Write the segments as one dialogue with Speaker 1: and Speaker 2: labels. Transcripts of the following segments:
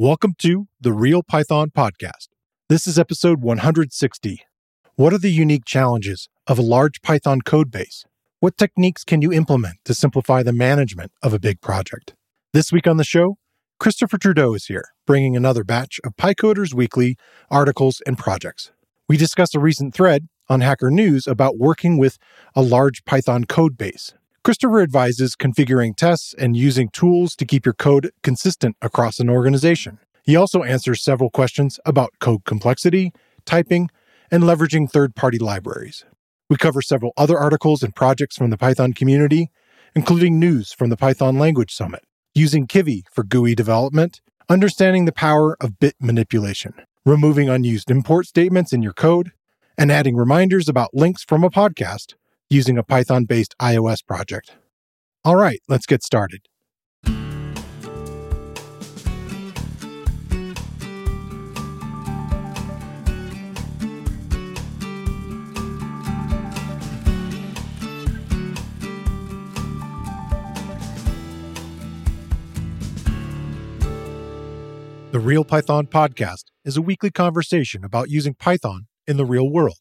Speaker 1: Welcome to the Real Python Podcast. This is episode 160. What are the unique challenges of a large Python code base? What techniques can you implement to simplify the management of a big project? This week on the show, Christopher Trudeau is here, bringing another batch of PyCoders Weekly articles and projects. We discuss a recent thread on Hacker News about working with a large Python code base Christopher advises configuring tests and using tools to keep your code consistent across an organization. He also answers several questions about code complexity, typing, and leveraging third party libraries. We cover several other articles and projects from the Python community, including news from the Python Language Summit, using Kivy for GUI development, understanding the power of bit manipulation, removing unused import statements in your code, and adding reminders about links from a podcast using a Python based iOS project. All right, let's get started. The Real Python Podcast is a weekly conversation about using Python in the real world.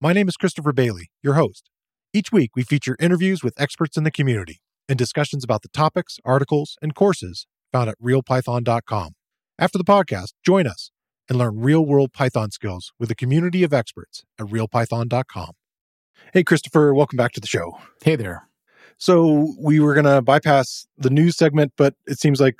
Speaker 1: My name is Christopher Bailey, your host. Each week, we feature interviews with experts in the community and discussions about the topics, articles, and courses found at realpython.com. After the podcast, join us and learn real world Python skills with a community of experts at realpython.com. Hey, Christopher, welcome back to the show.
Speaker 2: Hey there.
Speaker 1: So, we were going to bypass the news segment, but it seems like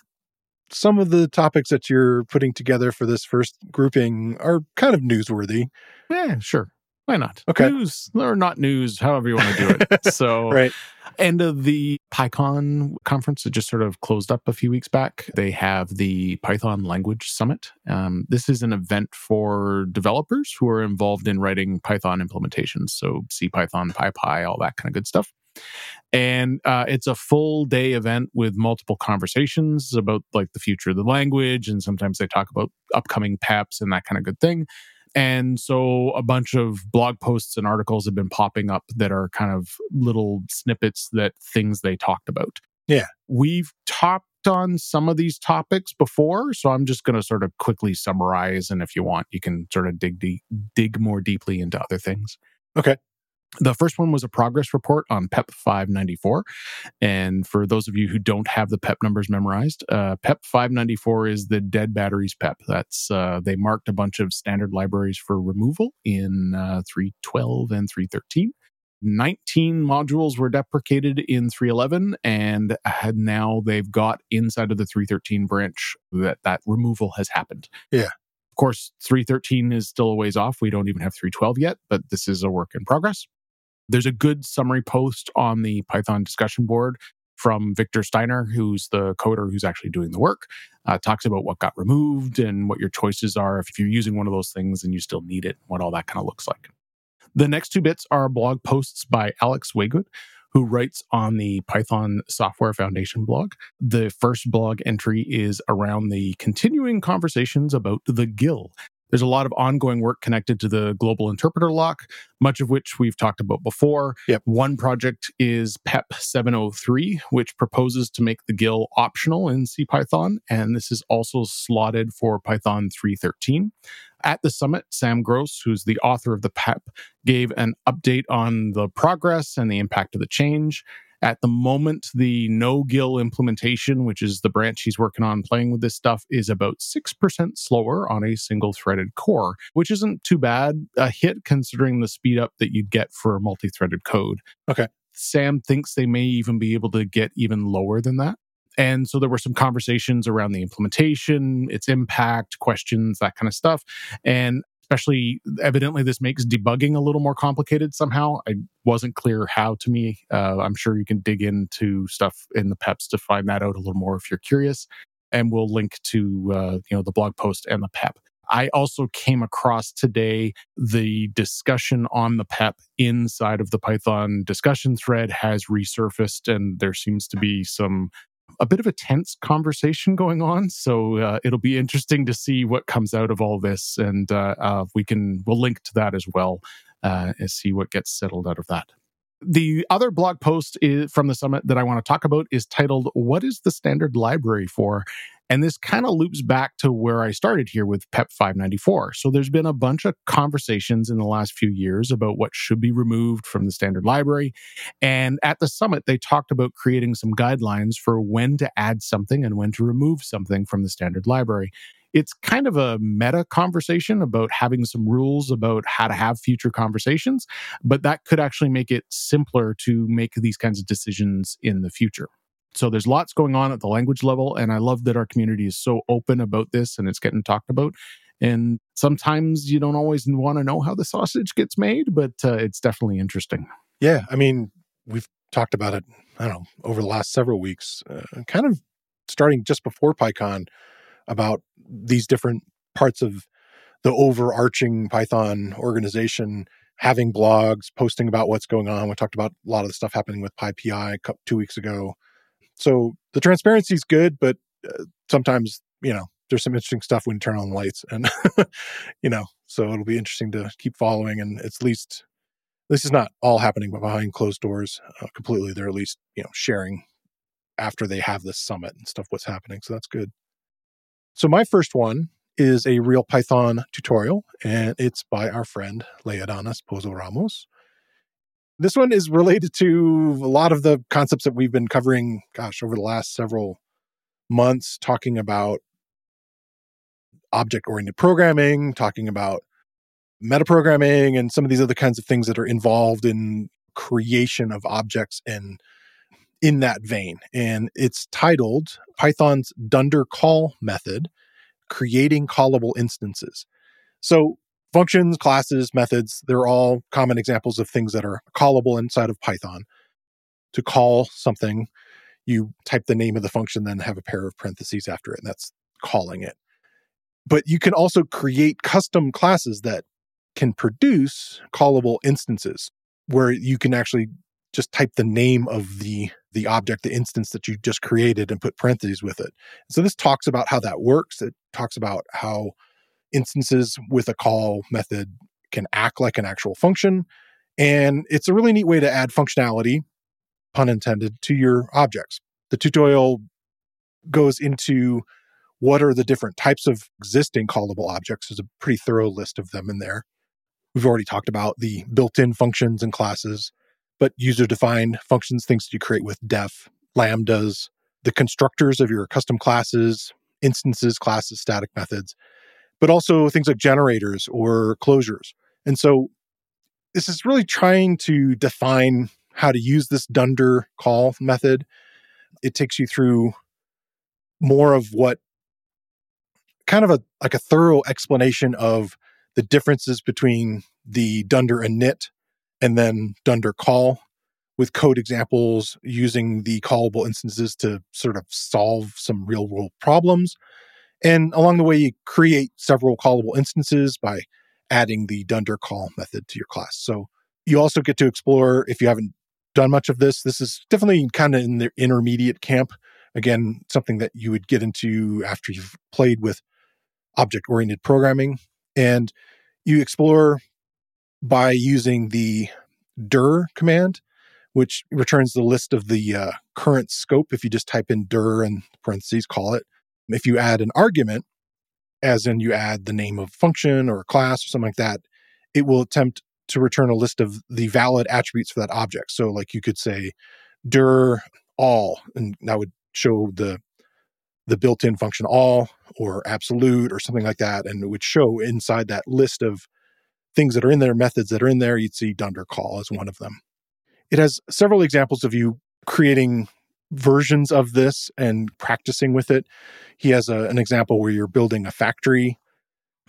Speaker 1: some of the topics that you're putting together for this first grouping are kind of newsworthy.
Speaker 2: Yeah, sure. Why not?
Speaker 1: Okay.
Speaker 2: News or not news, however you want to do it. so,
Speaker 1: right.
Speaker 2: end of the PyCon conference that just sort of closed up a few weeks back. They have the Python Language Summit. Um, this is an event for developers who are involved in writing Python implementations. So, C CPython, PyPy, all that kind of good stuff. And uh, it's a full day event with multiple conversations about like the future of the language. And sometimes they talk about upcoming PEPs and that kind of good thing. And so a bunch of blog posts and articles have been popping up that are kind of little snippets that things they talked about.
Speaker 1: Yeah.
Speaker 2: We've talked on some of these topics before, so I'm just going to sort of quickly summarize and if you want you can sort of dig deep, dig more deeply into other things.
Speaker 1: Okay.
Speaker 2: The first one was a progress report on PEP 594. And for those of you who don't have the PEP numbers memorized, uh, PEP 594 is the dead batteries PEP. That's uh, they marked a bunch of standard libraries for removal in uh, 312 and 313. 19 modules were deprecated in 311 and now they've got inside of the 313 branch that that removal has happened.
Speaker 1: Yeah
Speaker 2: Of course, 313 is still a ways off. We don't even have 312 yet, but this is a work in progress. There's a good summary post on the Python discussion board from Victor Stinner, who's the coder who's actually doing the work. Uh, talks about what got removed and what your choices are if you're using one of those things and you still need it, what all that kind of looks like. The next two bits are blog posts by Alex Waygood, who writes on the Python Software Foundation blog. The first blog entry is around the continuing conversations about the GIL, there's a lot of ongoing work connected to the global interpreter lock, much of which we've talked about before.
Speaker 1: Yep.
Speaker 2: One project is PEP 703, which proposes to make the GIL optional in CPython, and this is also slotted for Python 313. At the summit, Sam Gross, who's the author of the PEP, gave an update on the progress and the impact of the change. At the moment, the no GIL implementation, which is the branch he's working on playing with this stuff, is about 6% slower on a single threaded core, which isn't too bad a hit considering the speed up that you'd get for multi threaded code.
Speaker 1: Okay.
Speaker 2: Sam thinks they may even be able to get even lower than that. And so there were some conversations around the implementation, its impact, questions, that kind of stuff. And especially evidently this makes debugging a little more complicated somehow. I wasn't clear how to me. Uh, i'm sure you can dig into stuff in the peps to find that out a little more if you're curious. And we'll link to uh, you know the blog post and the pep. I also came across today the discussion on the PEP inside of the Python discussion thread has resurfaced, and there seems to be some a bit of a tense conversation going on. So uh, it'll be interesting to see what comes out of all this, and uh, uh, we can we'll link to that as well uh, and see what gets settled out of that. The other blog post is, from the summit that I want to talk about is titled, What is the Standard Library for? And this kind of loops back to where I started here with PEP 594. So there's been a bunch of conversations in the last few years about what should be removed from the standard library. And at the summit, they talked about creating some guidelines for when to add something and when to remove something from the standard library. It's kind of a meta conversation about having some rules about how to have future conversations, but that could actually make it simpler to make these kinds of decisions in the future. So there's lots going on at the language level. And I love that our community is so open about this and it's getting talked about. And sometimes you don't always want to know how the sausage gets made, but uh, it's definitely interesting.
Speaker 1: Yeah. I mean, we've talked about it, I don't know, over the last several weeks, uh, kind of starting just before PyCon about these different parts of the overarching Python organization having blogs, posting about what's going on. We talked about a lot of the stuff happening with PyPI two weeks ago. So the transparency is good, but uh, sometimes, you know, there's some interesting stuff when you turn on the lights and, you know, so it'll be interesting to keep following. And at least, this is not all happening behind closed doors uh, completely. They're at least, you know, sharing after they have this summit and stuff, what's happening. So that's good. So my first one is a real Python tutorial, and it's by our friend Leodanis Pozo Ramos. This one is related to a lot of the concepts that we've been covering, gosh, over the last several months, talking about object oriented programming, talking about metaprogramming, and some of these other kinds of things that are involved in creation of objects and in that vein. And it's titled Python's Dunder call method, creating callable instances. So Functions, classes, methods, they're all common examples of things that are callable inside of Python. To call something, you type the name of the function, then have a pair of parentheses after it, and that's calling it. But you can also create custom classes that can produce callable instances where you can actually just type the name of the the object the instance that you just created and put parentheses with it so this talks about how that works it talks about how instances with a call method can act like an actual function. And it's a really neat way to add functionality, pun intended, to your objects. The tutorial goes into what are the different types of existing callable objects. There's a pretty thorough list of them in there. We've already talked about the built in functions and classes, but user defined functions, things that you create with def, lambdas, the constructors of your custom classes, instances, classes, static methods but also things like generators or closures. And so this is really trying to define how to use this dunder call method. It takes you through more of what kind of a like a thorough explanation of the differences between the dunder and init and then dunder call with code examples using the callable instances to sort of solve some real world problems and along the way, you create several callable instances by adding the dunder call method to your class. So you also get to explore, if you haven't done much of this, this is definitely kind of in the intermediate camp. Again, something that you would get into after you've played with object oriented programming. And you explore by using the dir command, which returns the list of the uh, current scope. If you just type in dir and parentheses, call it, if you add an argument, as in you add the name of function or a class or something like that, it will attempt to return a list of the valid attributes for that object. So, like you could say dir all, and that would show the the built-in function all or absolute or something like that, and it would show inside that list of things that are in there, methods that are in there. You'd see dunder call as one of them. It has several examples of you creating versions of this and practicing with it. He has a, an example where you're building a factory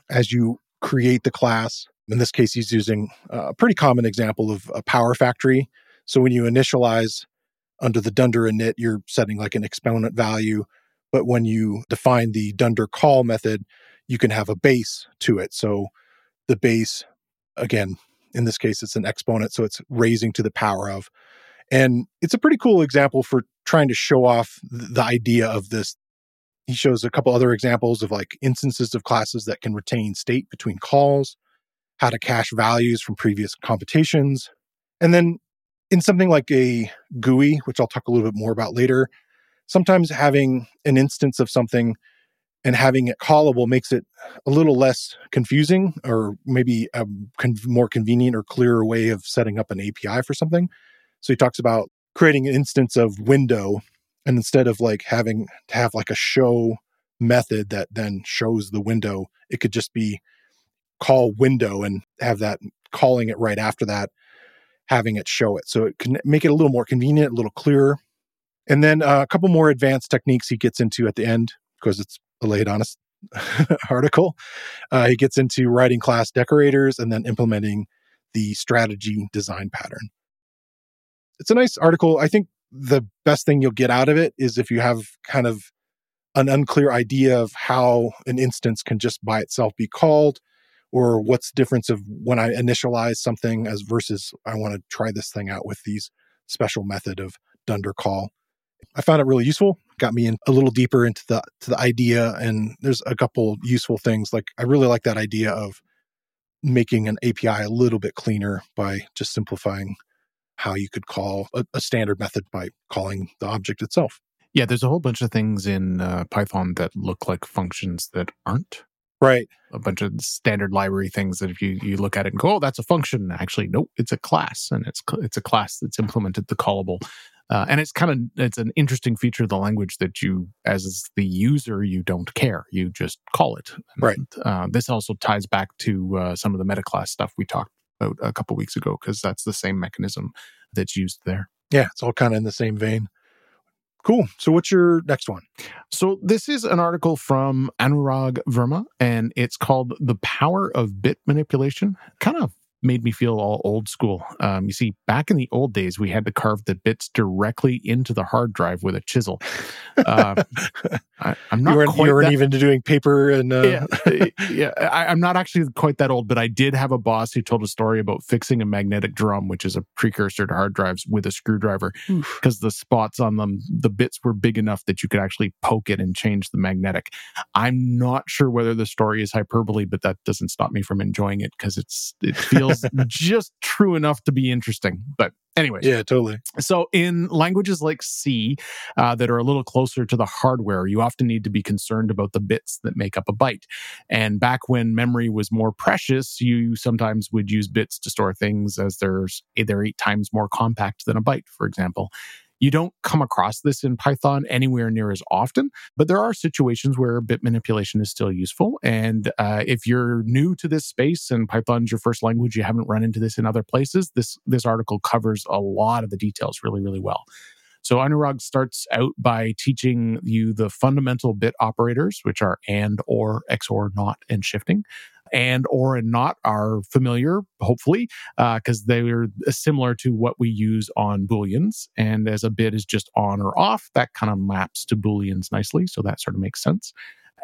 Speaker 1: as you create the class. In this case, he's using a pretty common example of a power factory. So when you initialize under the dunder init, you're setting like an exponent value. But when you define the dunder call method, you can have a base to it. So the base, again, in this case, it's an exponent. So it's raising to the power of. And it's a pretty cool example for trying to show off the idea of this. He shows a couple other examples of like instances of classes that can retain state between calls, how to cache values from previous computations. And then in something like a GUI, which I'll talk a little bit more about later, sometimes having an instance of something and having it callable makes it a little less confusing or maybe a con- more convenient or clearer way of setting up an API for something. So he talks about creating an instance of window and instead of like having to have like a show method that then shows the window, it could just be call window and have that calling it right after that, having it show it. So it can make it a little more convenient, a little clearer. And then uh, a couple more advanced techniques he gets into at the end because it's a Leodanis article. Uh, he gets into writing class decorators and then implementing the strategy design pattern. It's a nice article. I think the best thing you'll get out of it is if you have kind of an unclear idea of how an instance can just by itself be called or what's the difference of when I initialize something as versus I want to try this thing out with these special method of dunder call. I found it really useful. Got me in a little deeper into the to the idea, and there's a couple useful things. Like I really like that idea of making an API a little bit cleaner by just simplifying how you could call a, a standard method by calling the object itself.
Speaker 2: Yeah, there's a whole bunch of things in uh, Python that look like functions that aren't.
Speaker 1: Right.
Speaker 2: A bunch of standard library things that if you, you look at it and go, oh, that's a function. Actually, nope, it's a class, and it's it's a class that's implemented the callable. Uh, and it's kind of it's an interesting feature of the language that you, as the user, you don't care. You just call it. And,
Speaker 1: right.
Speaker 2: Uh, this also ties back to uh, some of the meta class stuff we talked about a couple weeks ago because that's the same mechanism that's used there.
Speaker 1: Yeah, it's all kind of in the same vein. Cool. So, what's your next one?
Speaker 2: So, this is an article from Anurag Verma, and it's called The Power of Bit Manipulation. Kind of made me feel all old school. Um, you see, back in the old days, we had to carve the bits directly into the hard drive with a chisel. Uh, I, am not.
Speaker 1: You weren't, you weren't that, even doing paper and.
Speaker 2: Uh... yeah, yeah I, am not actually quite that old, but I did have a boss who told a story about fixing a magnetic drum, which is a precursor to hard drives, with a screwdriver because the spots on them, the bits were big enough that you could actually poke it and change the magnetic. I'm not sure whether the story is hyperbole, but that doesn't stop me from enjoying it because it's it feels feels just true enough to be interesting. But anyway,
Speaker 1: yeah, totally.
Speaker 2: So in languages like C uh, that are a little closer to the hardware, you often need to be concerned about the bits that make up a byte. And back when memory was more precious, you sometimes would use bits to store things as there's they're eight times more compact than a byte, for example. You don't come across this in Python anywhere near as often, but there are situations where bit manipulation is still useful. And uh, if you're new to this space and Python's your first language, you haven't run into this in other places, this, this article covers a lot of the details really, really well. So Anurag starts out by teaching you the fundamental bit operators, which are and, or, XOR, not, and shifting and or and not are familiar, hopefully, because uh, they are similar to what we use on booleans. And as a bit is just on or off, that kind of maps to booleans nicely. So that sort of makes sense.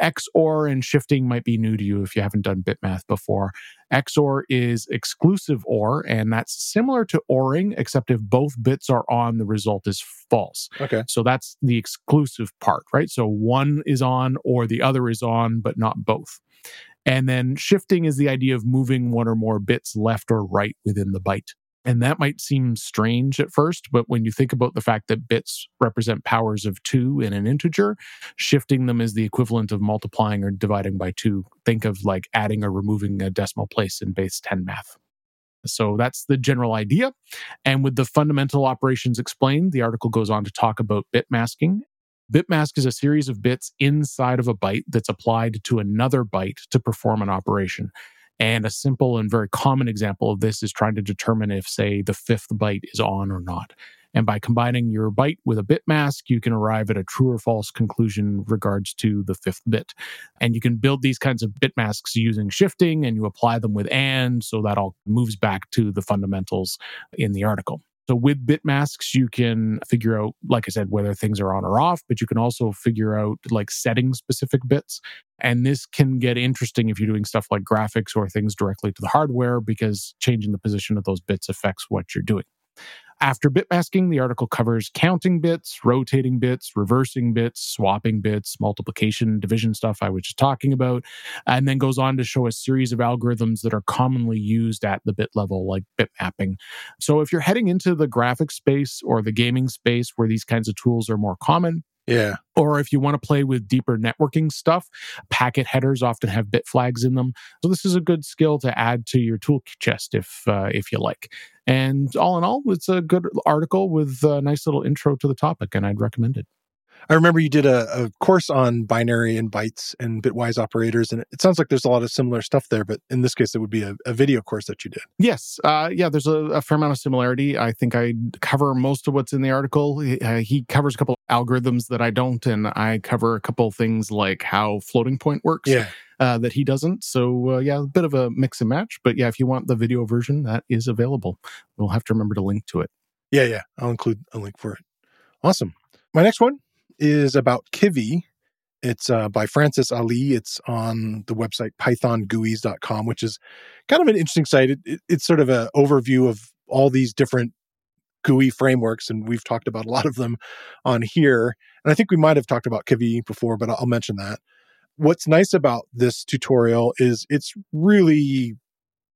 Speaker 2: XOR and shifting might be new to you if you haven't done bit math before. XOR is exclusive OR, and that's similar to ORing, except if both bits are on, the result is false.
Speaker 1: Okay.
Speaker 2: So that's the exclusive part, right? So one is on or the other is on, but not both. And then shifting is the idea of moving one or more bits left or right within the byte. And that might seem strange at first, but when you think about the fact that bits represent powers of two in an integer, shifting them is the equivalent of multiplying or dividing by two. Think of like adding or removing a decimal place in base 10 math. So that's the general idea. And with the fundamental operations explained, the article goes on to talk about bit masking Bitmask is a series of bits inside of a byte that's applied to another byte to perform an operation. And a simple and very common example of this is trying to determine if, say, the fifth byte is on or not. And by combining your byte with a bit mask, you can arrive at a true or false conclusion regards to the fifth bit. And you can build these kinds of bit masks using shifting and you apply them with AND. So that all moves back to the fundamentals in the article. So with bit masks, you can figure out, like I said, whether things are on or off, but you can also figure out like setting specific bits. And this can get interesting if you're doing stuff like graphics or things directly to the hardware because changing the position of those bits affects what you're doing. After bit masking, the article covers counting bits, rotating bits, reversing bits, swapping bits, multiplication, division stuff I was just talking about, and then goes on to show a series of algorithms that are commonly used at the bit level, like bit mapping. So if you're heading into the graphics space or the gaming space where these kinds of tools are more common,
Speaker 1: Yeah.
Speaker 2: or if you want to play with deeper networking stuff, packet headers often have bit flags in them. So this is a good skill to add to your tool chest if uh, if you like. And all in all, it's a good article with a nice little intro to the topic, and I'd recommend it.
Speaker 1: I remember you did a, a course on binary and bytes and bitwise operators, and it sounds like there's a lot of similar stuff there. But in this case, it would be a, a video course that you did.
Speaker 2: Yes, uh, yeah, there's a, a fair amount of similarity. I think I cover most of what's in the article. He, uh, he covers a couple algorithms that I don't, and I cover a couple things like how floating point works. uh, that he doesn't. So uh, yeah, a bit of a mix and match. But yeah, if you want the video version, that is available. We'll have to remember to link to it.
Speaker 1: yeah, yeah. I'll include a link for it. Awesome. My next one is about Kivy. It's uh, by Francis Ali. It's on the website pythonguis.com, which is kind of an interesting site. It, it, it's sort of an overview of all these different GUI frameworks, and we've talked about a lot of them on here. And I think we might have talked about Kivy before, but I'll mention that. What's nice about this tutorial is it's really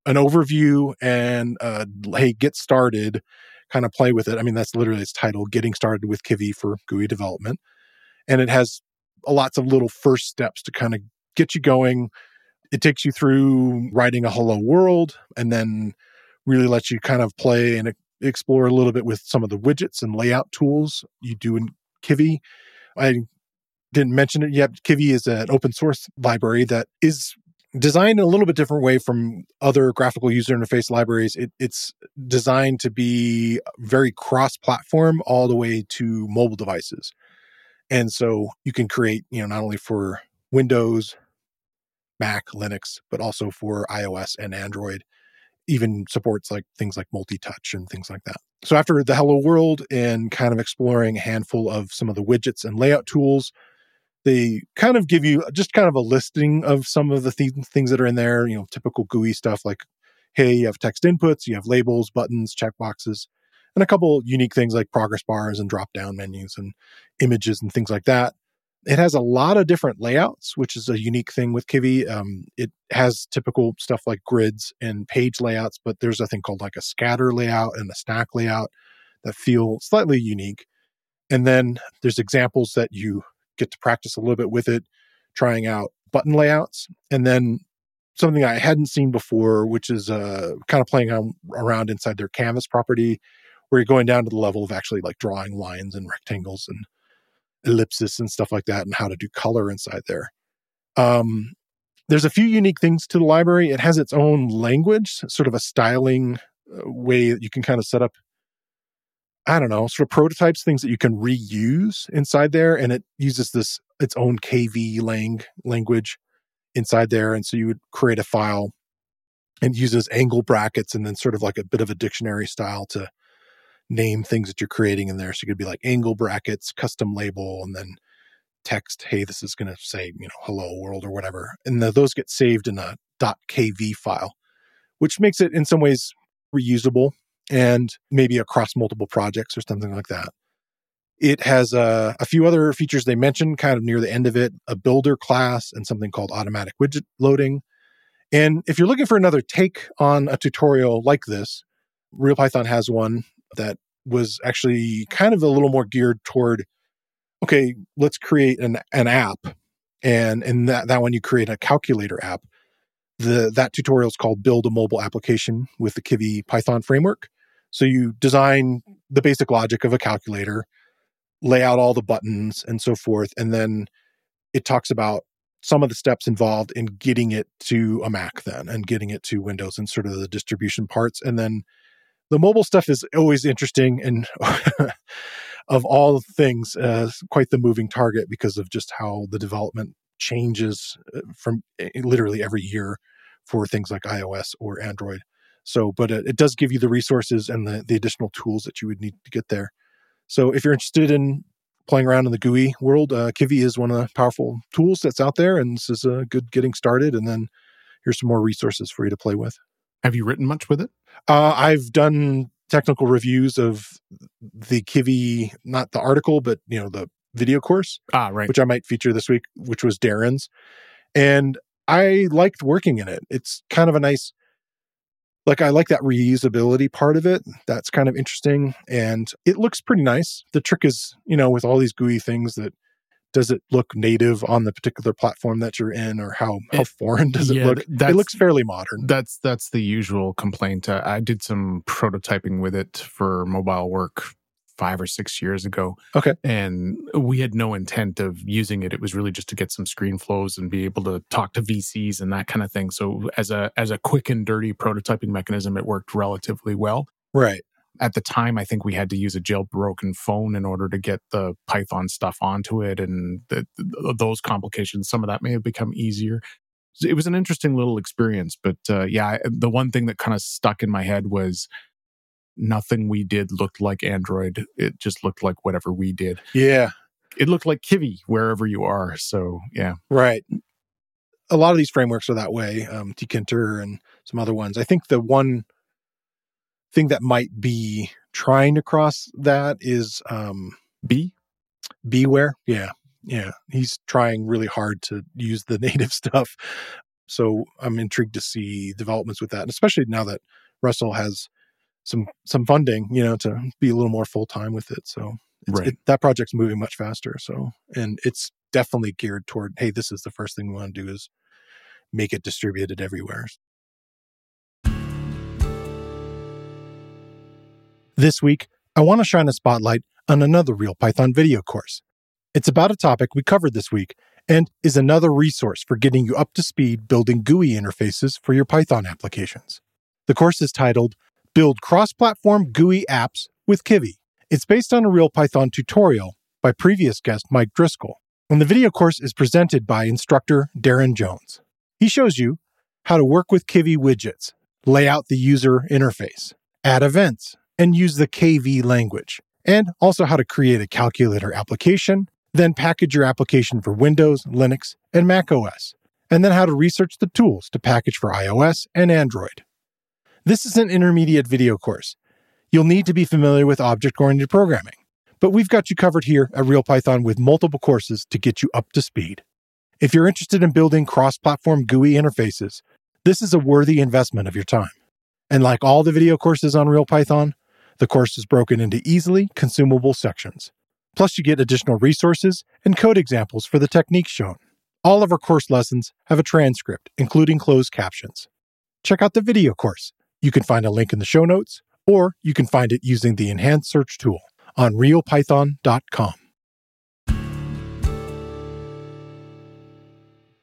Speaker 1: an overview and uh, hey, get started, kind of play with it. I mean, that's literally its title, Getting Started with Kivy for GUI Development. And it has lots of little first steps to kind of get you going. It takes you through writing a hello world and then really lets you kind of play and explore a little bit with some of the widgets and layout tools you do in Kivy. I didn't mention it yet. Kivy is an open source library that is designed in a little bit different way from other graphical user interface libraries. It, it's designed to be very cross platform all the way to mobile devices. And so you can create, you know, not only for Windows, Mac, Linux, but also for iOS and Android. Even supports like things like multi touch and things like that. So after the Hello World and kind of exploring a handful of some of the widgets and layout tools, they kind of give you just kind of a listing of some of the th- things that are in there, you know, typical GUI stuff like, hey, you have text inputs, you have labels, buttons, checkboxes, and a couple unique things like progress bars and drop down menus and images and things like that. It has a lot of different layouts, which is a unique thing with Kivy. Um, it has typical stuff like grids and page layouts, but there's a thing called like a scatter layout and a stack layout that feel slightly unique. And then there's examples that you get to practice a little bit with it, trying out button layouts. And then something I hadn't seen before, which is uh, kind of playing on, around inside their canvas property, where you're going down to the level of actually like drawing lines and rectangles and ellipses and stuff like that, and how to do color inside there. Um, there's a few unique things to the library. It has its own language, sort of a styling uh, way that you can kind of set up I don't know, sort of prototypes, things that you can reuse inside there. And it uses this its own KV lang language inside there. And so you would create a file and uses angle brackets and then sort of like a bit of a dictionary style to name things that you're creating in there. So you could be like angle brackets, custom label, and then text, hey, this is going to say, you know, hello world or whatever. And the, those get saved in a .kv file, which makes it in some ways reusable and maybe across multiple projects or something like that. It has uh, a few other features they mentioned kind of near the end of it a builder class and something called automatic widget loading. And if you're looking for another take on a tutorial like this, RealPython has one that was actually kind of a little more geared toward okay, let's create an, an app. And in that, that one, you create a calculator app. The, that tutorial is called Build a Mobile Application with the Kivy Python framework. So you design the basic logic of a calculator, lay out all the buttons and so forth, and then it talks about some of the steps involved in getting it to a Mac then and getting it to Windows and sort of the distribution parts. And then the mobile stuff is always interesting and of all things, uh, quite the moving target because of just how the development changes uh, from eh, literally every year for things like iOS or Android. So, but it, it does give you the resources and the, the additional tools that you would need to get there. So, if you're interested in playing around in the GUI world, uh, Kivy is one of the powerful tools that's out there, and this is a good getting started. And then here's some more resources for you to play with.
Speaker 2: Have you written much with it?
Speaker 1: Uh, I've done technical reviews of the Kivy, not the article, but you know the video course,
Speaker 2: Ah, right.
Speaker 1: which I might feature this week, which was Darren's, and I liked working in it. It's kind of a nice, like I like that reusability part of it. That's kind of interesting, and it looks pretty nice. The trick is, you know, with all these GUI things that. Does it look native on the particular platform that you're in, or how how
Speaker 2: It-
Speaker 1: foreign does it
Speaker 2: yeah,
Speaker 1: look? It looks fairly modern.
Speaker 2: That's that's the usual complaint. Uh, I did some prototyping with it for mobile work five or six years ago.
Speaker 1: Okay.
Speaker 2: and we had no intent of using it. It was really just to get some screen flows and be able to talk to VCs and that kind of thing. So as a as a quick and dirty prototyping mechanism, it worked relatively well.
Speaker 1: Right.
Speaker 2: At the time, I think we had to use a jailbroken phone in order to get the Python stuff onto it, and the, the, those complications. Some of that may have become easier it was an interesting little experience but uh, yeah the one thing that kind of stuck in my head was nothing we did looked like android it just looked like whatever we did
Speaker 1: Yeah.
Speaker 2: it looked like kivy wherever you are so yeah
Speaker 1: Right. A lot of these frameworks are that way. Um, Tkinter and some other ones. I think the one thing that might be trying to cross that is um,
Speaker 2: b
Speaker 1: BeeWare. Yeah. Yeah. He's trying really hard to use the native stuff. So I'm intrigued to see developments with that, and especially now that Russell has some some funding, you know, to be a little more full time with it. So it's,
Speaker 2: Right.
Speaker 1: it, that project's moving much faster. So and it's definitely geared toward, hey, this is the first thing we want to do is make it distributed everywhere. This week, I want to shine a spotlight on another Real Python video course. It's about a topic we covered this week and is another resource for getting you up to speed building GUI interfaces for your Python applications. The course is titled Build Cross Platform GUI Apps with Kivy. It's based on a Real Python tutorial by previous guest Mike Driscoll, and the video course is presented by instructor Darren Jones. He shows you how to work with Kivy widgets, lay out the user interface, add events, and use the KV language, and also how to create a calculator application, then package your application for Windows, Linux, and Mac OS, and then how to research the tools to package for iOS and Android. This is an intermediate video course. You'll need to be familiar with object oriented programming, but we've got you covered here at RealPython with multiple courses to get you up to speed. If you're interested in building cross platform GUI interfaces, this is a worthy investment of your time. And like all the video courses on RealPython, the course is broken into easily consumable sections. Plus, you get additional resources and code examples for the techniques shown. All of our course lessons have a transcript, including closed captions. Check out the video course. You can find a link in the show notes, or you can find it using the enhanced search tool on realpython.com.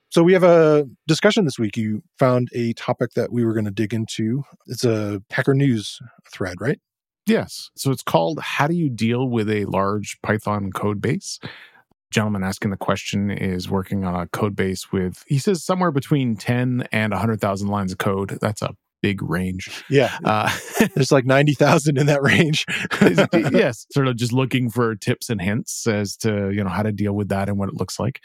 Speaker 1: So, we have a discussion this week. You found a topic that we were going to dig into. It's a Hacker News thread, right?
Speaker 2: yes so it's called how do you deal with a large python code base gentleman asking the question is working on a code base with he says somewhere between 10 and 100000 lines of code that's a big range
Speaker 1: Yeah.
Speaker 2: uh,
Speaker 1: There's like 90,000 in that range.
Speaker 2: yes, sort of just looking for tips and hints as to you know how to deal with that and what it looks like.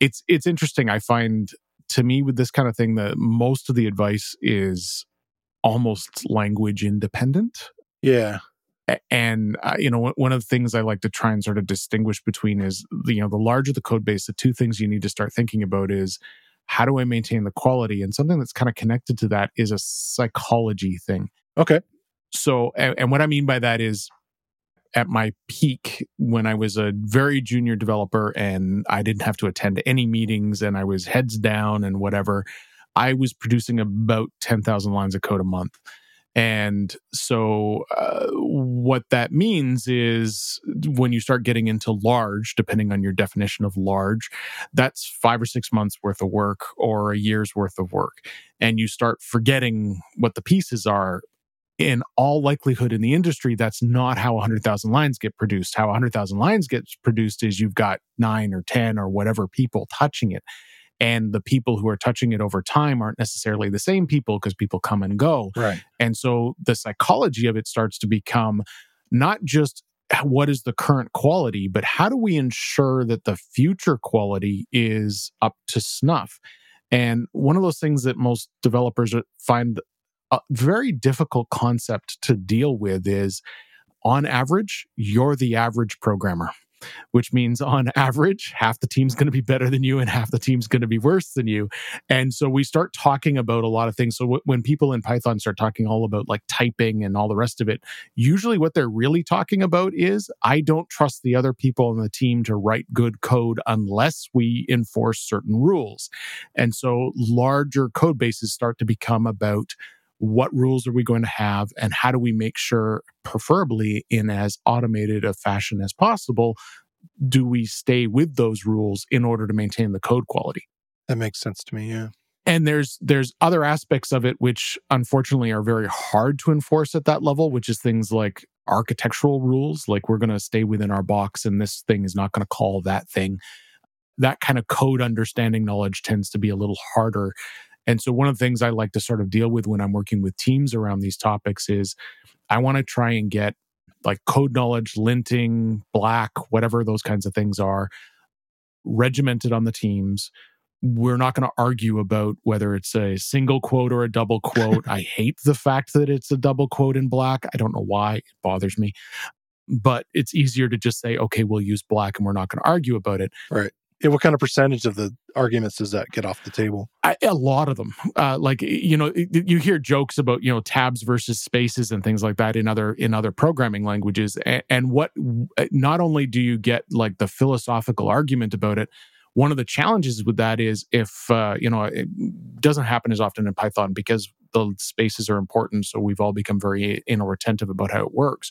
Speaker 2: It's it's interesting. I find to me with this kind of thing that most of the advice is almost language independent.
Speaker 1: Yeah.
Speaker 2: And uh, you know, one- one of the things I like to try and sort of distinguish between is you know the larger the code base, the two things you need to start thinking about is how do I maintain the quality, and something that's kind of connected to that is a psychology thing.
Speaker 1: Okay.
Speaker 2: So, and, and what I mean by that is at my peak when I was a very junior developer and I didn't have to attend any meetings and I was heads down and whatever, I was producing about 10,000 lines of code a month. And so, uh, what that means is when you start getting into large, depending on your definition of large, that's five or six months worth of work or a year's worth of work. And you start forgetting what the pieces are in all likelihood in the industry, that's not how 100,000 lines get produced. How 100,000 lines gets produced is you've got nine or 10 or whatever people touching it. And the people who are touching it over time aren't necessarily the same people because people come and go.
Speaker 1: Right.
Speaker 2: And so the psychology of it starts to become not just what is the current quality, but how do we ensure that the future quality is up to snuff? And one of those things that most developers find a very difficult concept to deal with is on average, you're the average programmer which means on average, half the team's going to be better than you and half the team's going to be worse than you. And so we start talking about a lot of things. So w- when people in Python start talking all about like typing and all the rest of it, usually what they're really talking about is I don't trust the other people on the team to write good code unless we enforce certain rules. And so larger code bases start to become about what rules are we going to have and how do we make sure preferably in as automated a fashion as possible do we stay with those rules in order to maintain the code quality?
Speaker 1: That makes sense to me yeah.
Speaker 2: And there's there's other aspects of it which unfortunately are very hard to enforce at that level which is things like architectural rules like we're going to stay within our box and this thing is not going to call that thing. That kind of code understanding knowledge tends to be a little harder and so, one of the things I like to sort of deal with when I'm working with teams around these topics is I want to try and get like code knowledge, linting, black, whatever those kinds of things are, regimented on the teams. We're not going to argue about whether it's a single quote or a double quote. I hate the fact that it's a double quote in black. I don't know why it bothers me but it's easier to just say, okay, we'll use black and we're not going to argue about it.
Speaker 1: Right what kind of percentage of the arguments does that get off the table?
Speaker 2: I, a lot of them. Uh, like you know, you hear jokes about you know tabs versus spaces and things like that in other in other programming languages. And, and what not only do you get like the philosophical argument about it, one of the challenges with that is if uh, you know it doesn't happen as often in Python because the spaces are important. So we've all become very you know attentive about how it works.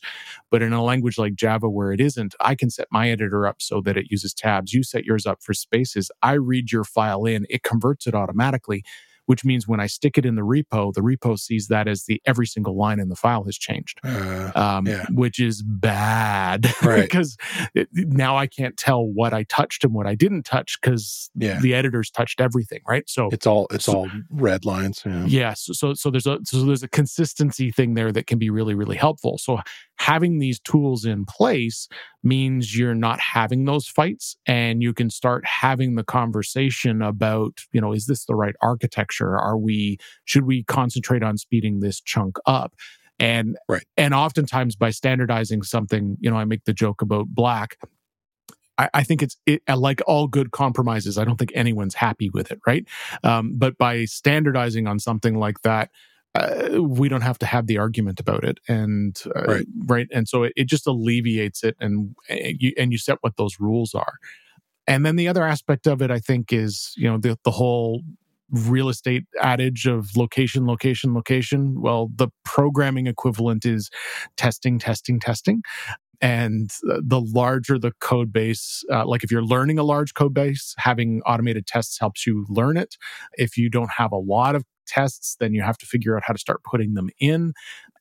Speaker 2: But in a language like Java where it isn't, I can set my editor up so that it uses tabs. You set yours up for spaces. I read your file in, it converts it automatically which means when I stick it in the repo, the repo sees that as the every single line in the file has changed, uh, um, yeah. which is bad right. because it, now I can't tell what I touched and what I didn't touch because yeah. the editors touched everything, right?
Speaker 1: So it's all it's so, all red lines.
Speaker 2: Yeah. yeah so, so so there's a so there's a consistency thing there that can be really really helpful. So having these tools in place means you're not having those fights and you can start having the conversation about you know is this the right architecture are we should we concentrate on speeding this chunk up and right. and oftentimes by standardizing something you know i make the joke about black I, I think it's it, like all good compromises. I don't think anyone's happy with it, right? Um, but by standardizing on something like that, uh, we don't have to have the argument about it. And uh, right. right. And so it, it just alleviates it and and you, and you set what those rules are. And then the other aspect of it i think is you know the, the whole real estate adage of location location location. Well the programming equivalent is testing testing testing. And the larger the code base uh, like if you're learning a large code base having automated tests helps you learn it. If you don't have a lot of tests, then you have to figure out how to start putting them in.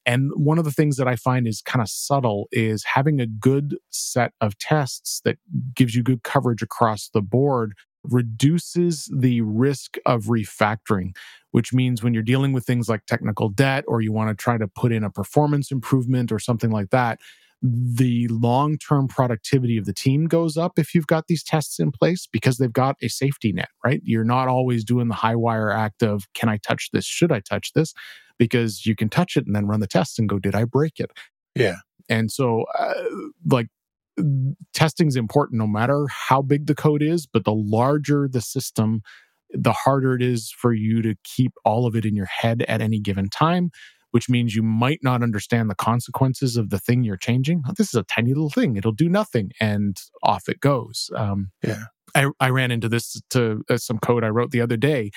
Speaker 2: And one of the things that I find is kind of subtle is having a good set of tests that gives you good coverage across the board reduces the risk of refactoring, which means when you're dealing with things like technical debt or you want to try to put in a performance improvement or something like that, the long term productivity of the team goes up if you've got these tests in place because they've got a safety net, right? You're not always doing the high wire act of, can I touch this? Should I touch this? Because you can touch it and then run the test and go, did I break it?
Speaker 1: Yeah.
Speaker 2: And so, uh, like, testing is important no matter how big the code is, but the larger the system, the harder it is for you to keep all of it in your head at any given time which means you might not understand the consequences of the thing you're changing. Oh, this is a tiny little thing; it'll do nothing, and off it goes. Um,
Speaker 1: yeah.
Speaker 2: I, I ran into this to uh, some code I wrote the other day.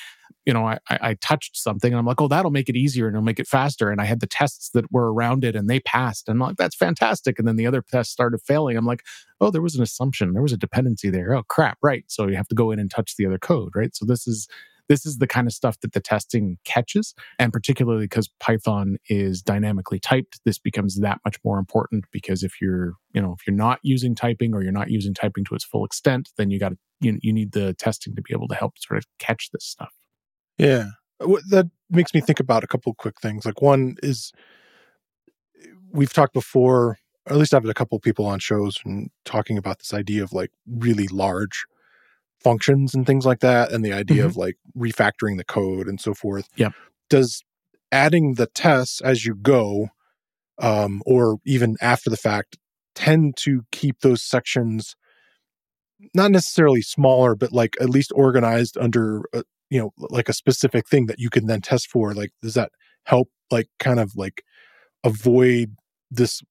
Speaker 2: You know, I, I touched something and I'm like, oh, that'll make it easier and it'll make it faster. And I had the tests that were around it and they passed. And I'm like, that's fantastic. And then the other tests started failing. I'm like, oh, there was an assumption. There was a dependency there. Oh, crap. Right. So you have to go in and touch the other code. Right. So this is this is the kind of stuff that the testing catches. And particularly because Python is dynamically typed, this becomes that much more important because if you're, you know, if you're not using typing or you're not using typing to its full extent, then you got to, you, you need the testing to be able to help sort of catch this stuff.
Speaker 1: Yeah. That makes me think about a couple quick things. Like one is we've talked before, or at least I've had a couple people on shows and talking about this idea of like really large functions and things like that and the idea mm-hmm. of like refactoring the code and so forth
Speaker 2: yep
Speaker 1: does adding the tests as you go, um, or even after the fact, tend to keep those sections not necessarily smaller, but like at least organized under, a, you know, like a specific thing that you can then test for. Like, does that help, like, kind of like avoid this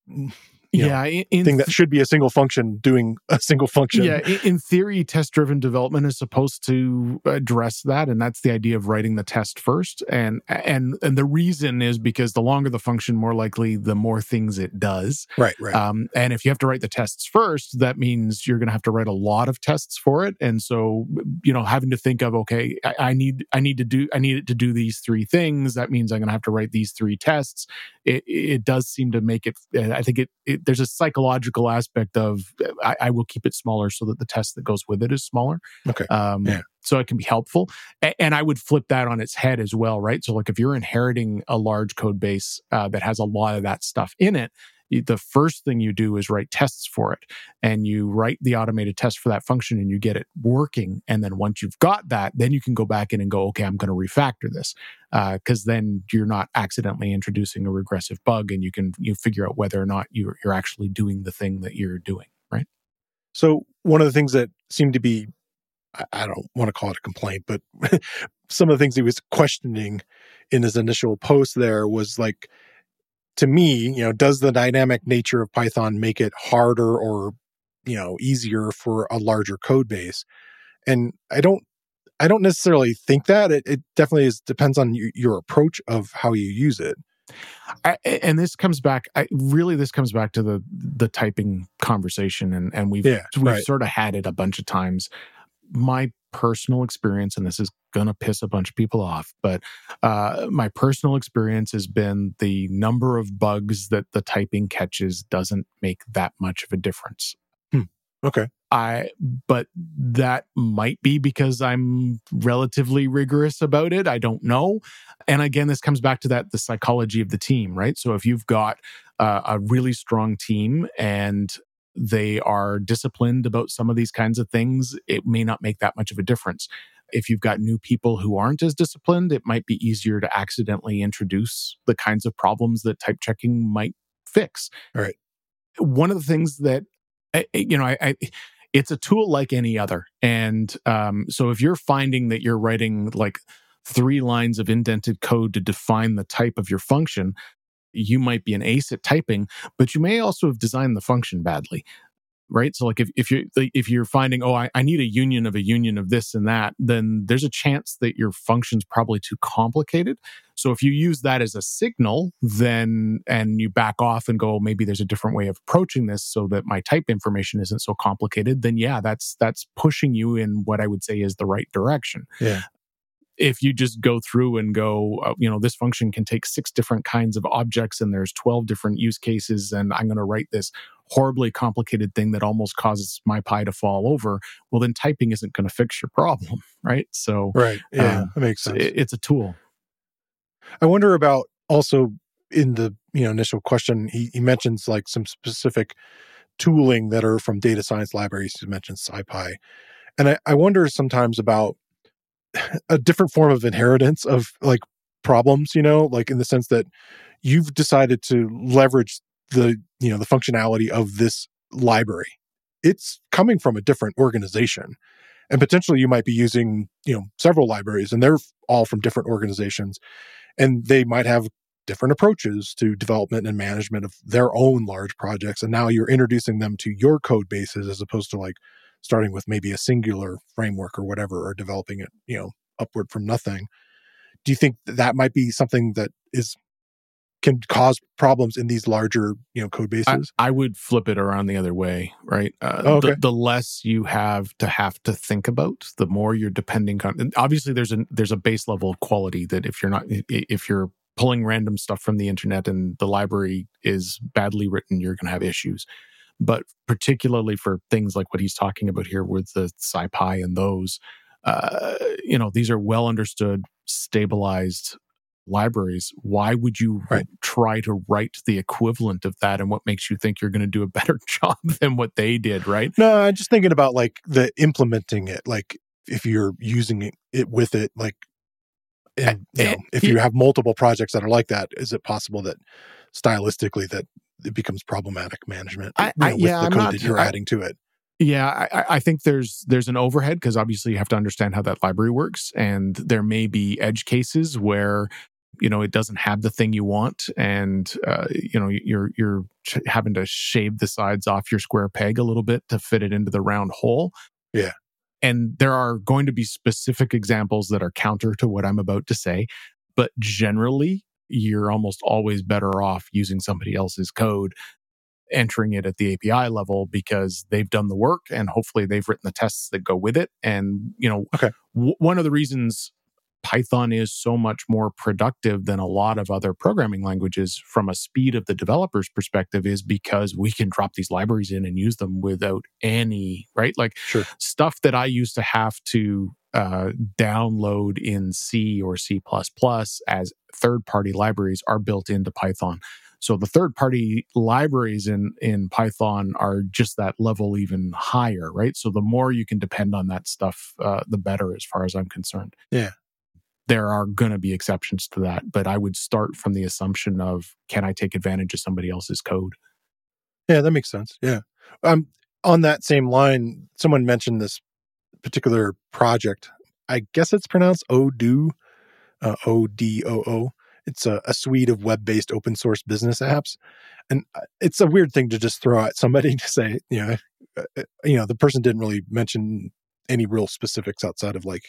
Speaker 2: yeah,
Speaker 1: know, in, thing that should be a single function doing a single function.
Speaker 2: Yeah, in theory, test driven development is supposed to address that, and that's the idea of writing the test first. And and and the reason is because the longer the function, more likely the more things it does.
Speaker 1: Right, right. Um,
Speaker 2: and if you have to write the tests first, that means you're going to have to write a lot of tests for it. And so, you know, having to think of okay, I, I need I need to do I need it to do these three things. That means I'm going to have to write these three tests. It it does seem to make it. I think it, it there's a psychological aspect of I, I, will keep it smaller so that the test that goes with it is smaller.
Speaker 1: Okay.
Speaker 2: Um, yeah. So it can be helpful. A- and I would flip that on its head as well, right? So, like if you're inheriting a large code base uh, that has a lot of that stuff in it, the first thing you do is write tests for it. And you write the automated test for that function and you get it working. And then once you've got that then you can go back in and go okay i'm going to refactor this because uh, then you're not accidentally introducing a regressive bug and you can you figure out whether or not you're, you're actually doing the thing that you're doing right?
Speaker 1: So one of the things that seemed to be I don't want to call it a complaint, but some of the things he was questioning in his initial post there was like to me, you know, does the dynamic nature of Python make it harder or, you know, easier for a larger code base? And I don't, I don't necessarily think that. It, it definitely is depends on your, your approach of how you use it.
Speaker 2: I, and this comes back. I, really, this comes back to the the typing conversation, and and we've yeah, we've right. sort of had it a bunch of times. My personal experience, and this is gonna piss a bunch of people off, but uh, my personal experience has been the number of bugs that the typing catches doesn't make that much of a difference.
Speaker 1: Hmm. Okay.
Speaker 2: I, but that might be because I'm relatively rigorous about it. I don't know. And again, this comes back to that the psychology of the team, right? So if you've got uh, a really strong team and they are disciplined about some of these kinds of things, it may not make that much of a difference. If you've got new people who aren't as disciplined, it might be easier to accidentally introduce the kinds of problems that type checking might fix.
Speaker 1: All right.
Speaker 2: One of the things that, you know, I, I it's a tool like any other. And um, so if you're finding that you're writing like three lines of indented code to define the type of your function, you might be an ace at typing, but you may also have designed the function badly. Right. So like if, if you're if you're finding, oh, I, I need a union of a union of this and that, then there's a chance that your function's probably too complicated. So if you use that as a signal, then and you back off and go, maybe there's a different way of approaching this so that my type information isn't so complicated, then yeah, that's that's pushing you in what I would say is the right direction.
Speaker 1: Yeah
Speaker 2: if you just go through and go, uh, you know, this function can take six different kinds of objects and there's 12 different use cases, and I'm going to write this horribly complicated thing that almost causes mypy to fall over, well, then typing isn't going to fix your problem, right? So,
Speaker 1: right. Yeah, um, that makes sense.
Speaker 2: It, it's a tool.
Speaker 1: I wonder about also in the you know initial question, he, he mentions like some specific tooling that are from data science libraries. He mentioned SciPy. And I, I wonder sometimes about a different form of inheritance of like problems, you know, like in the sense that you've decided to leverage the, you know, the functionality of this library. It's coming from a different organization. And potentially you might be using, you know, several libraries and they're all from different organizations and they might have different approaches to development and management of their own large projects. And now you're introducing them to your code bases as opposed to like starting with maybe a singular framework or whatever, or developing it, you know, upward from nothing. Do you think that might be something that is can cause problems in these larger you know code bases
Speaker 2: i, I would flip it around the other way right uh, oh, okay. the, the, less you have to have to think about the more you're depending on obviously there's a there's a base level of quality that if you're not if you're pulling random stuff from the internet and the library is badly written you're going to have issues but particularly for things like what he's talking about here with the SciPy and those, uh, you know, these are well understood, stabilized libraries. Why would you right. try to write the equivalent of that? And what makes you think you're going to do a better job than what they did, right?
Speaker 1: No, I'm just thinking about like the implementing it. Like if you're using it, it with it, like and you know, if you have multiple projects that are like that, is it possible that stylistically that it becomes problematic management
Speaker 2: I,
Speaker 1: you know, with
Speaker 2: yeah,
Speaker 1: the code
Speaker 2: not,
Speaker 1: that you're adding to it?
Speaker 2: Yeah, I, I think there's there's an overhead because obviously you have to understand how that library works, and there may be edge cases where you know it doesn't have the thing you want, and uh, you know you're you're having to shave the sides off your square peg a little bit to fit it into the round hole.
Speaker 1: Yeah,
Speaker 2: and there are going to be specific examples that are counter to what I'm about to say, but generally you're almost always better off using somebody else's code entering it at the API level because they've done the work and hopefully they've written the tests that go with it. And, you know,
Speaker 1: okay.
Speaker 2: w- one of the reasons Python is so much more productive than a lot of other programming languages from a speed of the developer's perspective is because we can drop these libraries in and use them without any, right? Like
Speaker 1: sure.
Speaker 2: stuff that I used to have to uh, download in C or C as third party libraries are built into Python. So the third party libraries in, in Python are just that level even higher, right? So the more you can depend on that stuff, uh, the better, as far as I'm concerned.
Speaker 1: Yeah.
Speaker 2: There are going to be exceptions to that, but I would start from the assumption of can I take advantage of somebody else's code?
Speaker 1: Yeah, that makes sense. Yeah. Um, on that same line, someone mentioned this particular project. I guess it's pronounced Odoo, uh, O D O O. It's a, a suite of web-based open source business apps, and uh, it's a weird thing to just throw at somebody to say, you know, uh, uh, you know, the person didn't really mention any real specifics outside of like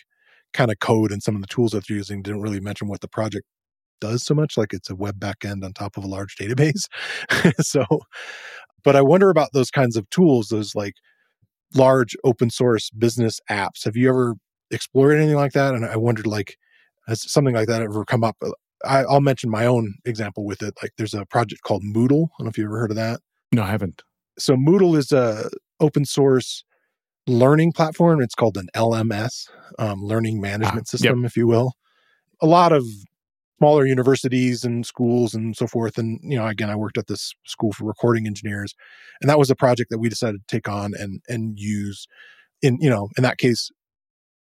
Speaker 1: kind of code and some of the tools that they're using. Didn't really mention what the project does so much, like it's a web backend on top of a large database. so, but I wonder about those kinds of tools, those like large open source business apps. Have you ever explored anything like that? And I wondered, like, has something like that ever come up? I, will mention my own example with it. Like there's a project called Moodle. I don't know if you ever heard of that.
Speaker 2: No, I haven't.
Speaker 1: So Moodle is a open source learning platform. It's called an LMS, um, learning management ah, system, yep. if you will. A lot of smaller universities and schools and so forth. And, you know, again, I worked at this school for recording engineers. And that was a project that we decided to take on and and use in, you know, in that case,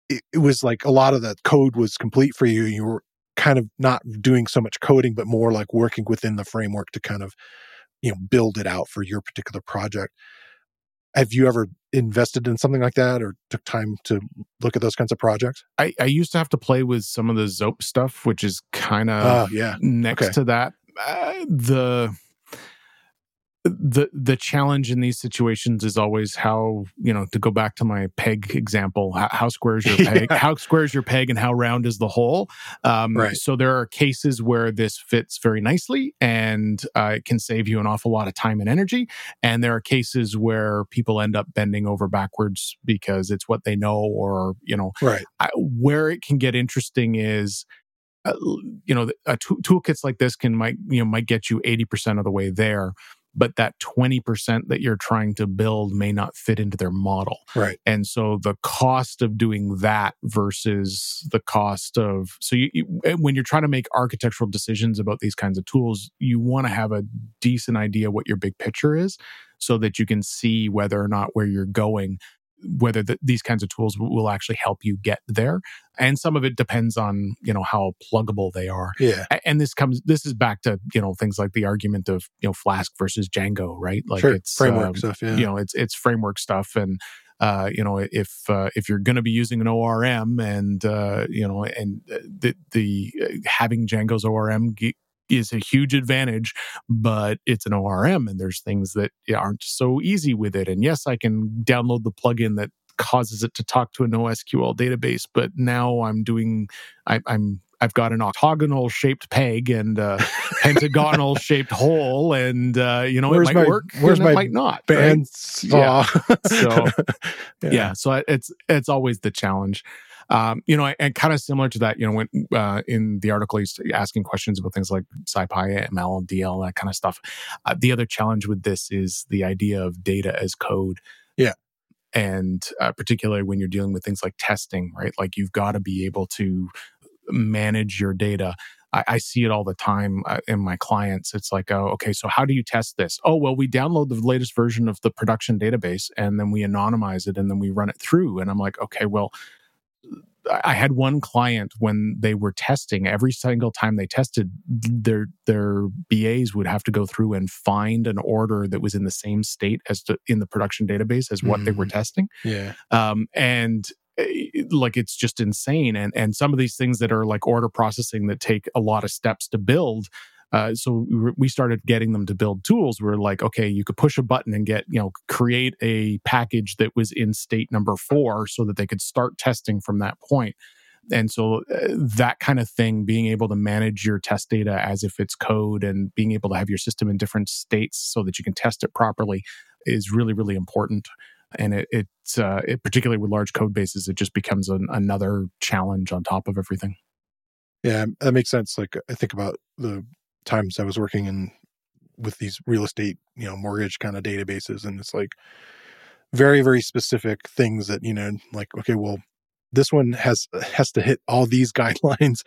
Speaker 1: it, it was like a lot of the code was complete for you. You were kind of not doing so much coding, but more like working within the framework to kind of, you know, build it out for your particular project. Have you ever invested in something like that or took time to look at those kinds of projects?
Speaker 2: I, I used to have to play with some of the Zope stuff, which is kind of
Speaker 1: uh, yeah.
Speaker 2: next
Speaker 1: okay.
Speaker 2: to that. Uh, the the the challenge in these situations is always how you know to go back to my peg example how, how square is your peg yeah. how square is your peg and how round is the hole um,
Speaker 1: right.
Speaker 2: so there are cases where this fits very nicely and uh, it can save you an awful lot of time and energy and there are cases where people end up bending over backwards because it's what they know or you know
Speaker 1: right
Speaker 2: I, where it can get interesting is uh, you know, a t- toolkits like this can might you know might get you eighty percent of the way there, but that 20% that you're trying to build may not fit into their model.
Speaker 1: Right.
Speaker 2: And so the cost of doing that versus the cost of, so you, you, eh, when you're trying to make architectural decisions about these kinds of tools, you want to have a decent idea what your big picture is so that you can see whether or not where you're going whether the, these kinds of tools will actually help you get there. And some of it depends on you know how pluggable they are.
Speaker 1: Yeah.
Speaker 2: And this comes this is back to you know things like the argument of you know flask versus django right? Like
Speaker 1: sure.
Speaker 2: it's
Speaker 1: framework
Speaker 2: um,
Speaker 1: stuff yeah.
Speaker 2: you know it's it's framework stuff. And uh, you know, if uh, if you're going to be using an ORM and uh, you know, and uh, the the uh, having Django's ORM is a huge advantage, but it's an ORM and there's things that aren't so easy with it. And yes, I can download the plugin that causes it to talk to a NoSQL database, but now I'm doing, I, I'm I've got an octagonal shaped peg and a pentagonal shaped hole, and uh, you know
Speaker 1: where's
Speaker 2: it might
Speaker 1: my,
Speaker 2: work,
Speaker 1: where's my
Speaker 2: it might not.
Speaker 1: Band
Speaker 2: right? Yeah. so
Speaker 1: yeah.
Speaker 2: yeah, so it's it's always the challenge. Um, you know, and kind of similar to that, you know, when uh, in the article he's asking questions about things like SciPy, ML, DL, that kind of stuff. Uh, the other challenge with this is the idea of data as code.
Speaker 1: Yeah.
Speaker 2: And uh, particularly when you're dealing with things like testing, right? Like you've got to be able to manage your data. I, I see it all the time uh, in my clients. It's like, oh, okay, so how do you test this? Oh, well, we download the latest version of the production database and then we anonymize it and then we run it through. And I'm like, okay, well, I had one client when they were testing, every single time they tested, their their BAs would have to go through and find an order that was in the same state as to, in the production database as what mm. they were mm. testing.
Speaker 1: Yeah.
Speaker 2: Um, and eh, like it's just insane and and some of these things that are like order processing that take a lot of steps to build uh, so we started getting them to build tools. We are like, okay, you could push a button and get, you know, create a package that was in state number four so that they could start testing from that point. And so uh, that kind of thing, being able to manage your test data as if it's code and being able to have your system in different states so that you can test it properly is really, really important. And it, it's uh, it, particularly with large code bases, it just becomes an, another challenge on top of everything.
Speaker 1: Yeah, that makes sense. Like I think about the times I was working in with these real estate, you know, mortgage kind of databases, and it's like very, very specific things that you know, like okay, well, this one has has to hit all these guidelines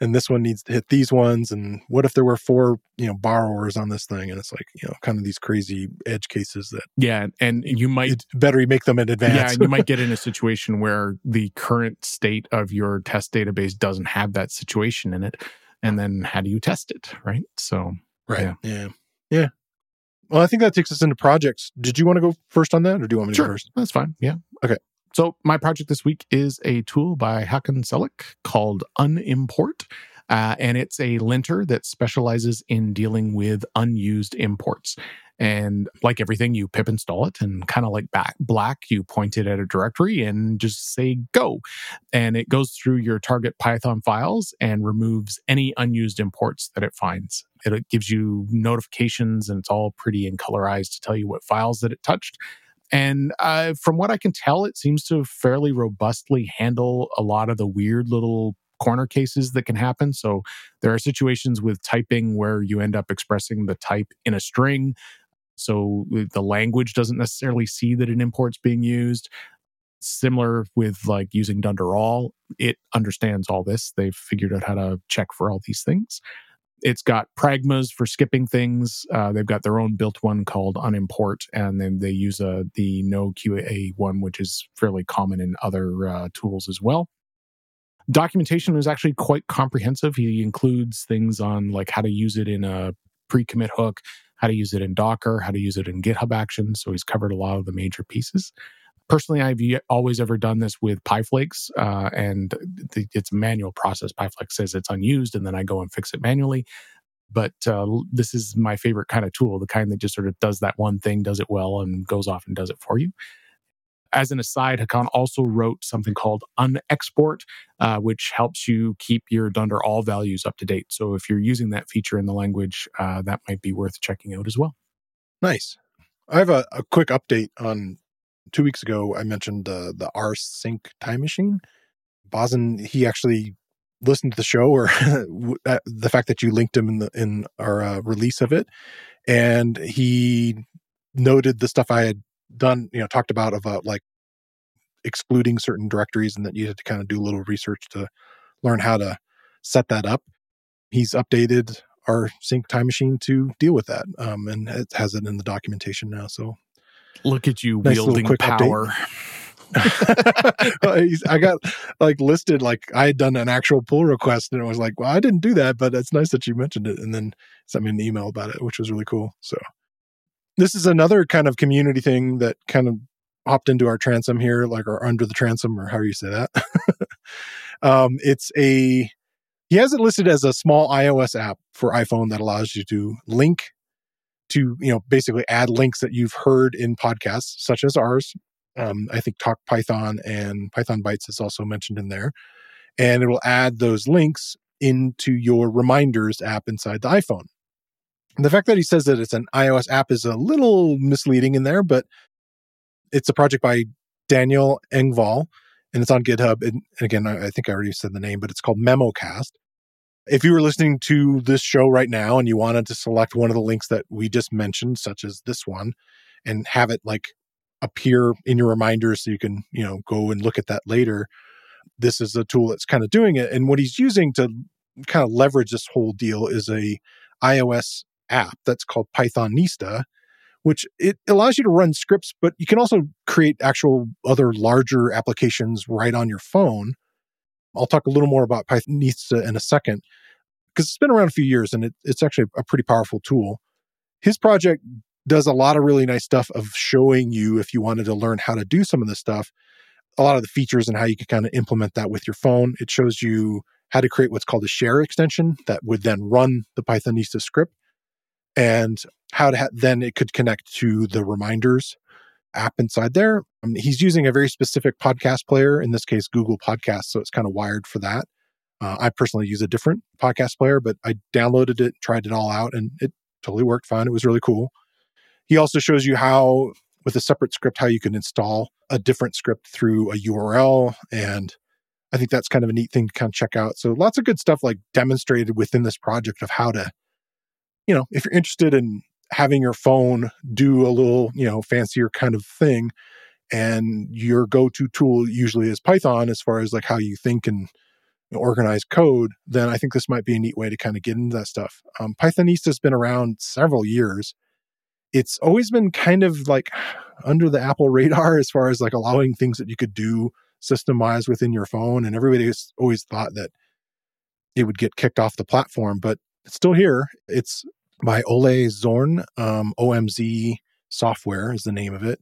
Speaker 1: and this one needs to hit these ones and what if there were four you know borrowers on this thing? And it's like you know kind of these crazy edge cases that
Speaker 2: yeah and you might
Speaker 1: better make them in advance.
Speaker 2: yeah and you might get in a situation where the current state of your test database doesn't have that situation in it and then how do you test it right so
Speaker 1: right yeah yeah, yeah. well i think that takes us into projects did you want to go first on that or do you want me to
Speaker 2: sure.
Speaker 1: go first
Speaker 2: that's fine yeah
Speaker 1: okay
Speaker 2: so my project this week is a tool by Hakan Çelik called Unimport. Uh, and it's a linter that specializes in dealing with unused imports. And like everything, you pip install it and kind of like back black, you point it at a directory and just say go. And it goes through your target Python files and removes any unused imports that it finds. It gives you notifications and it's all pretty and colorized to tell you what files that it touched. And uh, from what I can tell, it seems to fairly robustly handle a lot of the weird little corner cases that can happen. So there are situations with typing where you end up expressing the type in a string so the language doesn't necessarily see that an import's being used. Similar with like using Dunder all, it understands all this. They've figured out how to check for all these things. It's got pragmas for skipping things. Uh, they've got their own built one called unimport, and then they use a, uh, the noqa one, which is fairly common in other uh, tools as well. Documentation is actually quite comprehensive. He includes things on like how to use it in a pre-commit hook, how to use it in Docker, how to use it in GitHub Actions. So he's covered a lot of the major pieces. Personally, I've always ever done this with PyFlakes, uh, and it's a manual process. PyFlakes says it's unused, and then I go and fix it manually. But uh, this is my favorite kind of tool, the kind that just sort of does that one thing, does it well, and goes off and does it for you. As an aside, Hakan also wrote something called unexport, uh, which helps you keep your Dunder all values up to date. So if you're using that feature in the language, uh, that might be worth checking out as well.
Speaker 1: Nice. I have a, a quick update on two weeks ago. I mentioned the rsync time machine. Boson, he actually listened to the show or uh, the fact that you linked him in the in our uh, release of it, and he noted the stuff I had done, you know, talked about about like excluding certain directories and that you had to kind of do a little research to learn how to set that up. He's updated our sync time machine to deal with that, um, and it has it in the documentation now. So
Speaker 2: look at you nice wielding power.
Speaker 1: I got like listed like I had done an actual pull request and it was like, well, I didn't do that, but it's nice that you mentioned it. And then sent me an email about it, which was really cool. So this is another kind of community thing that kind of hopped into our transom here, like or under the transom, or how you say that. um, it's a he has it listed as a small iOS app for iPhone that allows you to link to you know basically add links that you've heard in podcasts such as ours. Um, I think Talk Python and Python Bytes is also mentioned in there, and it will add those links into your reminders app inside the iPhone the fact that he says that it's an iOS app is a little misleading in there, but it's a project by Daniel Engvall and it's on GitHub. And again, I think I already said the name, but it's called MemoCast. If you were listening to this show right now and you wanted to select one of the links that we just mentioned, such as this one, and have it like appear in your reminders so you can, you know, go and look at that later, this is a tool that's kind of doing it. And what he's using to kind of leverage this whole deal is a iOS app that's called Pythonista, which it allows you to run scripts, but you can also create actual other larger applications right on your phone. I'll talk a little more about Pythonista in a second because it's been around a few years and it, it's actually a pretty powerful tool. His project does a lot of really nice stuff of showing you if you wanted to learn how to do some of this stuff, a lot of the features and how you can kind of implement that with your phone. It shows you how to create what's called a share extension that would then run the Pythonista script and how to ha- then it could connect to the reminders app inside there. Um, he's using a very specific podcast player, in this case, Google Podcasts. So it's kind of wired for that. Uh, I personally use a different podcast player, but I downloaded it, tried it all out, and it totally worked fine. It was really cool. He also shows you how, with a separate script, how you can install a different script through a URL. And I think that's kind of a neat thing to kind of check out. So lots of good stuff like demonstrated within this project of how to, you know, if you're interested in having your phone do a little, you know, fancier kind of thing, and your go-to tool usually is Python as far as like how you think and organize code, then I think this might be a neat way to kind of get into that stuff. Um, Pythonista has been around several years, it's always been kind of like under the Apple radar as far as like allowing things that you could do system wise within your phone. And everybody always thought that it would get kicked off the platform, but it's still here. It's by Ole Zorn, um, OMZ Software is the name of it,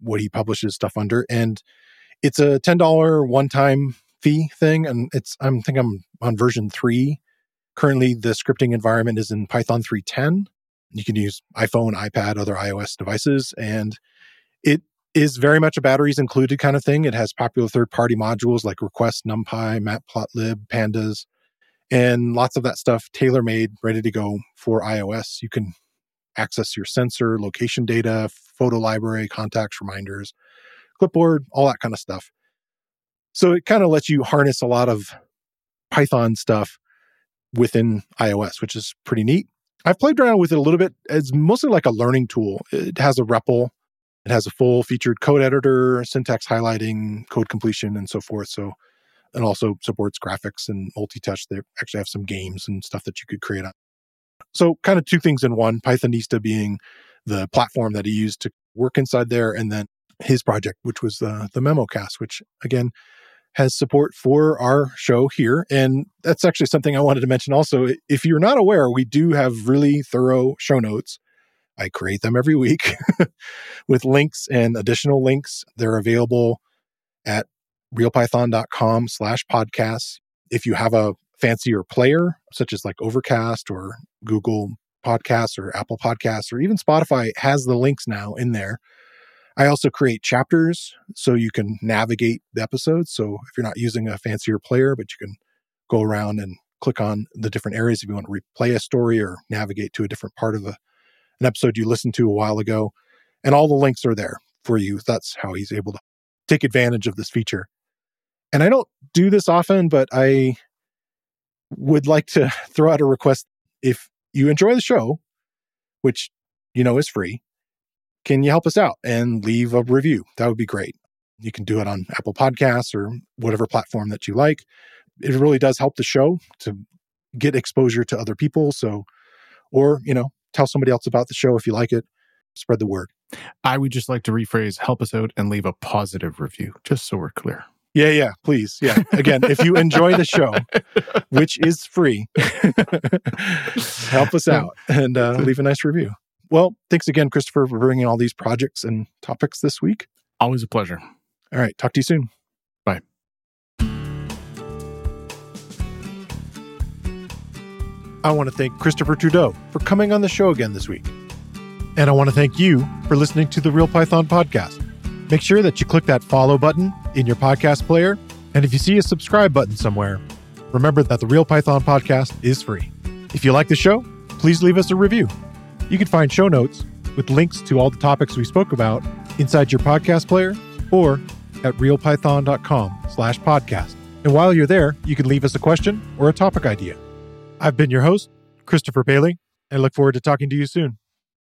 Speaker 1: what he publishes stuff under. And it's a $10 one time fee thing. And it's, I'm think I'm on version three. Currently, the scripting environment is in Python 3.10. You can use iPhone, iPad, other iOS devices, and it is very much a batteries included kind of thing. It has popular third party modules like Request, NumPy, Matplotlib, Pandas, and lots of that stuff tailor made, ready to go for iOS. You can access your sensor, location data, photo library, contacts, reminders, clipboard, all that kind of stuff. So it kind of lets you harness a lot of Python stuff within iOS, which is pretty neat. I've played around with it a little bit. It's mostly like a learning tool. It has a REPL, it has a full featured code editor, syntax highlighting, code completion, and so forth. So, and also supports graphics and multi touch. They actually have some games and stuff that you could create on. So, kind of two things in one Pythonista being the platform that he used to work inside there, and then his project, which was the, the MemoCast, which again, has support for our show here. And that's actually something I wanted to mention also. If you're not aware, we do have really thorough show notes. I create them every week with links and additional links. They're available at realpython.com slash podcasts. If you have a fancier player, such as like Overcast or Google Podcasts or Apple Podcasts or even Spotify has the links now in there I also create chapters so you can navigate the episodes. So if you're not using a fancier player, but you can go around and click on the different areas if you want to replay a story or navigate to a different part of a, an episode you listened to a while ago. And all the links are there for you. That's how he's able to take advantage of this feature. And I don't do this often, but I would like to throw out a request if you enjoy the show, which you know is free, can you help us out and leave a review? That would be great. You can do it on Apple Podcasts or whatever platform that you like. It really does help the show to get exposure to other people. So, or, you know, tell somebody else about the show if you like it, spread the word.
Speaker 2: I would just like to rephrase help us out and leave a positive review, just so we're clear.
Speaker 1: Yeah, yeah, please. Yeah. Again, if you enjoy the show, which is free, help us out and uh, leave a nice review. Well, thanks again, Christopher, for bringing all these projects and topics this week.
Speaker 2: Always a pleasure.
Speaker 1: All right. Talk to you soon.
Speaker 2: Bye.
Speaker 1: I want to thank Christopher Trudeau for coming on the show again this week. And I want to thank you for listening to the Real Python podcast. Make sure that you click that follow button in your podcast player. And if you see a subscribe button somewhere, remember that the Real Python podcast is free. If you like the show, please leave us a review. You can find show notes with links to all the topics we spoke about inside your podcast player or at realpython.com slash podcast. And while you're there, you can leave us a question or a topic idea. I've been your host, Christopher Bailey, and I look forward to talking to you soon.